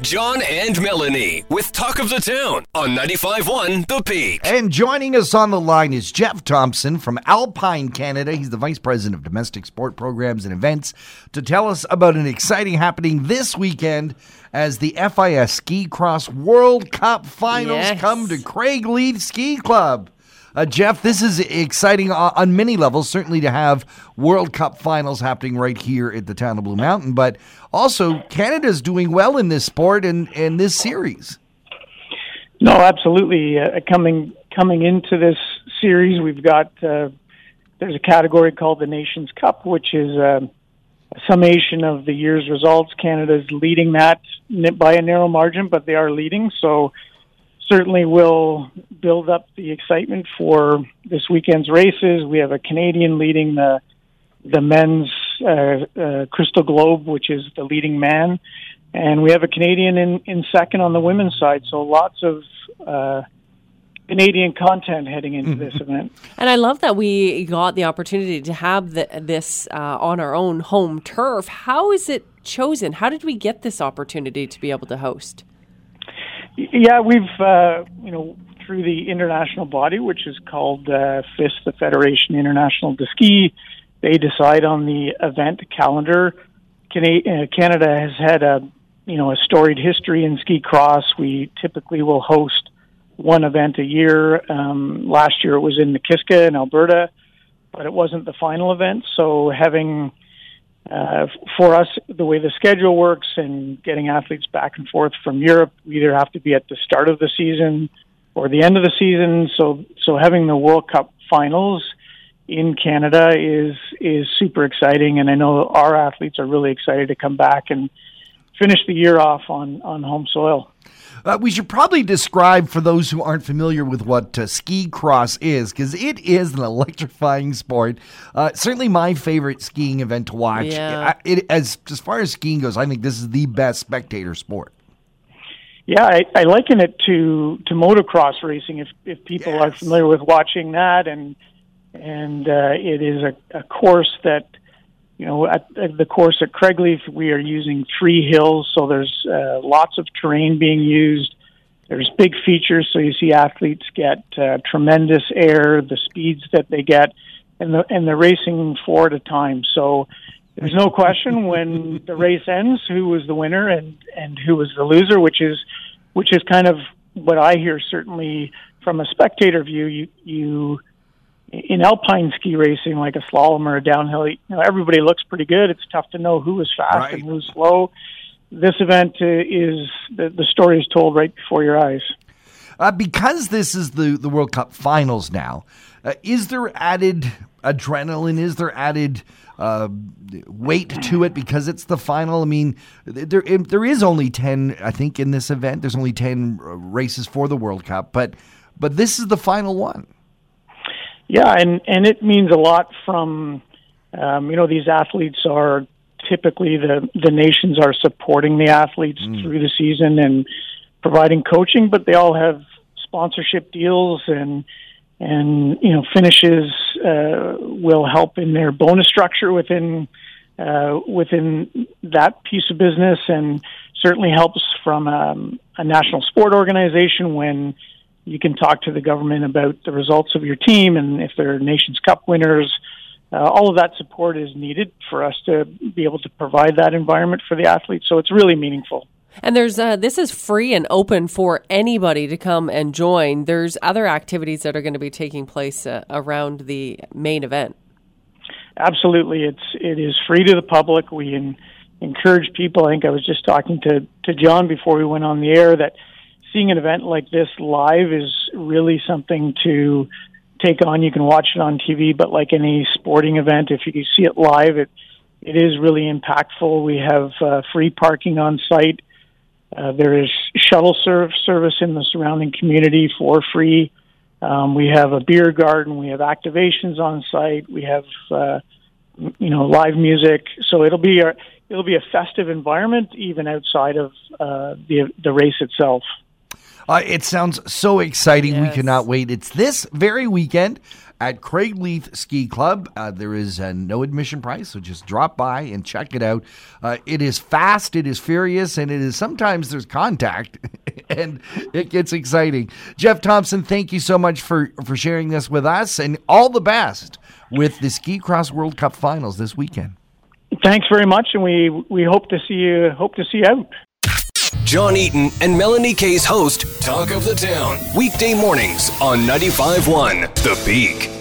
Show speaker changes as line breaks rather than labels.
John and Melanie with Talk of the Town on 95.1 The Peak.
And joining us on the line is Jeff Thompson from Alpine Canada. He's the Vice President of Domestic Sport Programs and Events to tell us about an exciting happening this weekend as the FIS Ski Cross World Cup Finals
Yes.
come to Craigleith Ski Club. Uh, Jeff, this is exciting on, on many levels. Certainly to have World Cup finals happening right here at the town of Blue Mountain, but also Canada's doing well in this sport and, and this series.
No, absolutely. Uh, coming coming into this series, we've got uh, there's a category called the Nations Cup, which is uh, a summation of the year's results. Canada's leading that by a narrow margin, but they are leading. So certainly will build up the excitement for this weekend's races. We have a Canadian leading the the men's uh, uh, Crystal Globe, which is the leading man, and we have a Canadian in, in second on the women's side. So lots of uh, Canadian content heading into this event.
And I love that we got the opportunity to have the, this uh, on our own home turf. How is it chosen? How did we get this opportunity to be able to host?
Yeah, we've uh, you know through the international body, which is called uh, FIS, the Federation International de Ski. They decide on the event calendar. Uh, Canada has had a you know a storied history in ski cross. We typically will host one event a year. Um, last year it was in Nakiska in Alberta, but it wasn't the final event. So having uh, for us, the way the schedule works and getting athletes back and forth from Europe, we either have to be at the start of the season or the end of the season. So, so having the World Cup finals in Canada is is super exciting, and I know our athletes are really excited to come back and finish the year off on on home soil.
Uh, we should probably describe for those who aren't familiar with what uh, ski cross is, because it is an electrifying sport. Uh, certainly, my favorite skiing event to watch.
Yeah.
It, as as far as skiing goes, I think this is the best spectator sport.
Yeah, I, I liken it to to motocross racing. If if people are familiar with watching that, and and uh, it is a, a course that you know at, the course at Craigleith we are using three hills, so there's uh, lots of terrain being used. There's big features, so you see athletes get uh, tremendous air, the speeds that they get, and the and they're racing four at a time. So there's no question when the race ends who was the winner and and who was the loser, which is which is kind of what I hear certainly from a spectator view. You you in alpine ski racing, like a slalom or a downhill, you know everybody looks pretty good. It's tough to know who was fast
Right.
and who's slow. This event uh, is the the story is told right before your eyes.
Uh, because this is the, the World Cup finals now, uh, is there added adrenaline? Is there added uh, weight to it because it's the final? I mean, there there is only ten, I think, in this event. There's only ten uh, races for the World Cup, but but this is the final one.
Yeah, and and it means a lot from um, you know these athletes are typically the the nations are supporting the athletes through the season and providing coaching, but they all have sponsorship deals and and you know finishes uh, will help in their bonus structure within uh, within that piece of business, and certainly helps from um, a national sport organization when you can talk to the government about the results of your team and if they're Nations Cup winners. Uh, all of that support is needed for us to be able to provide that environment for the athletes. So it's really meaningful.
And there's uh, this is free and open for anybody to come and join. There's other activities that are going to be taking place uh, around the main event.
Absolutely, it's it is free to the public. We en- encourage people. I think I was just talking to to John before we went on the air that seeing an event like this live is really something to take on. You can watch it on TV, but like any sporting event, if you see it live, it it is really impactful. We have uh, free parking on site. Uh, there is shuttle serve service in the surrounding community for free. Um, we have a beer garden. We have activations on site. We have, uh, you know, live music. So it'll be a it'll be a festive environment even outside of uh, the the race itself.
Uh, it sounds so exciting. We cannot wait. It's this very weekend at Craig Craigleith Ski Club. Uh, there is a no admission price, so just drop by and check it out. Uh, it is fast, it is furious, and it is sometimes there's contact, and it gets exciting. Jeff Thompson, thank you so much for for sharing this with us, and all the best with the Ski Cross World Cup Finals this weekend.
Thanks very much, and we we hope to see you hope to see you out.
John Eaton and Melanie Kay's host, Talk of the Town. Weekday mornings on 95.1 The Peak.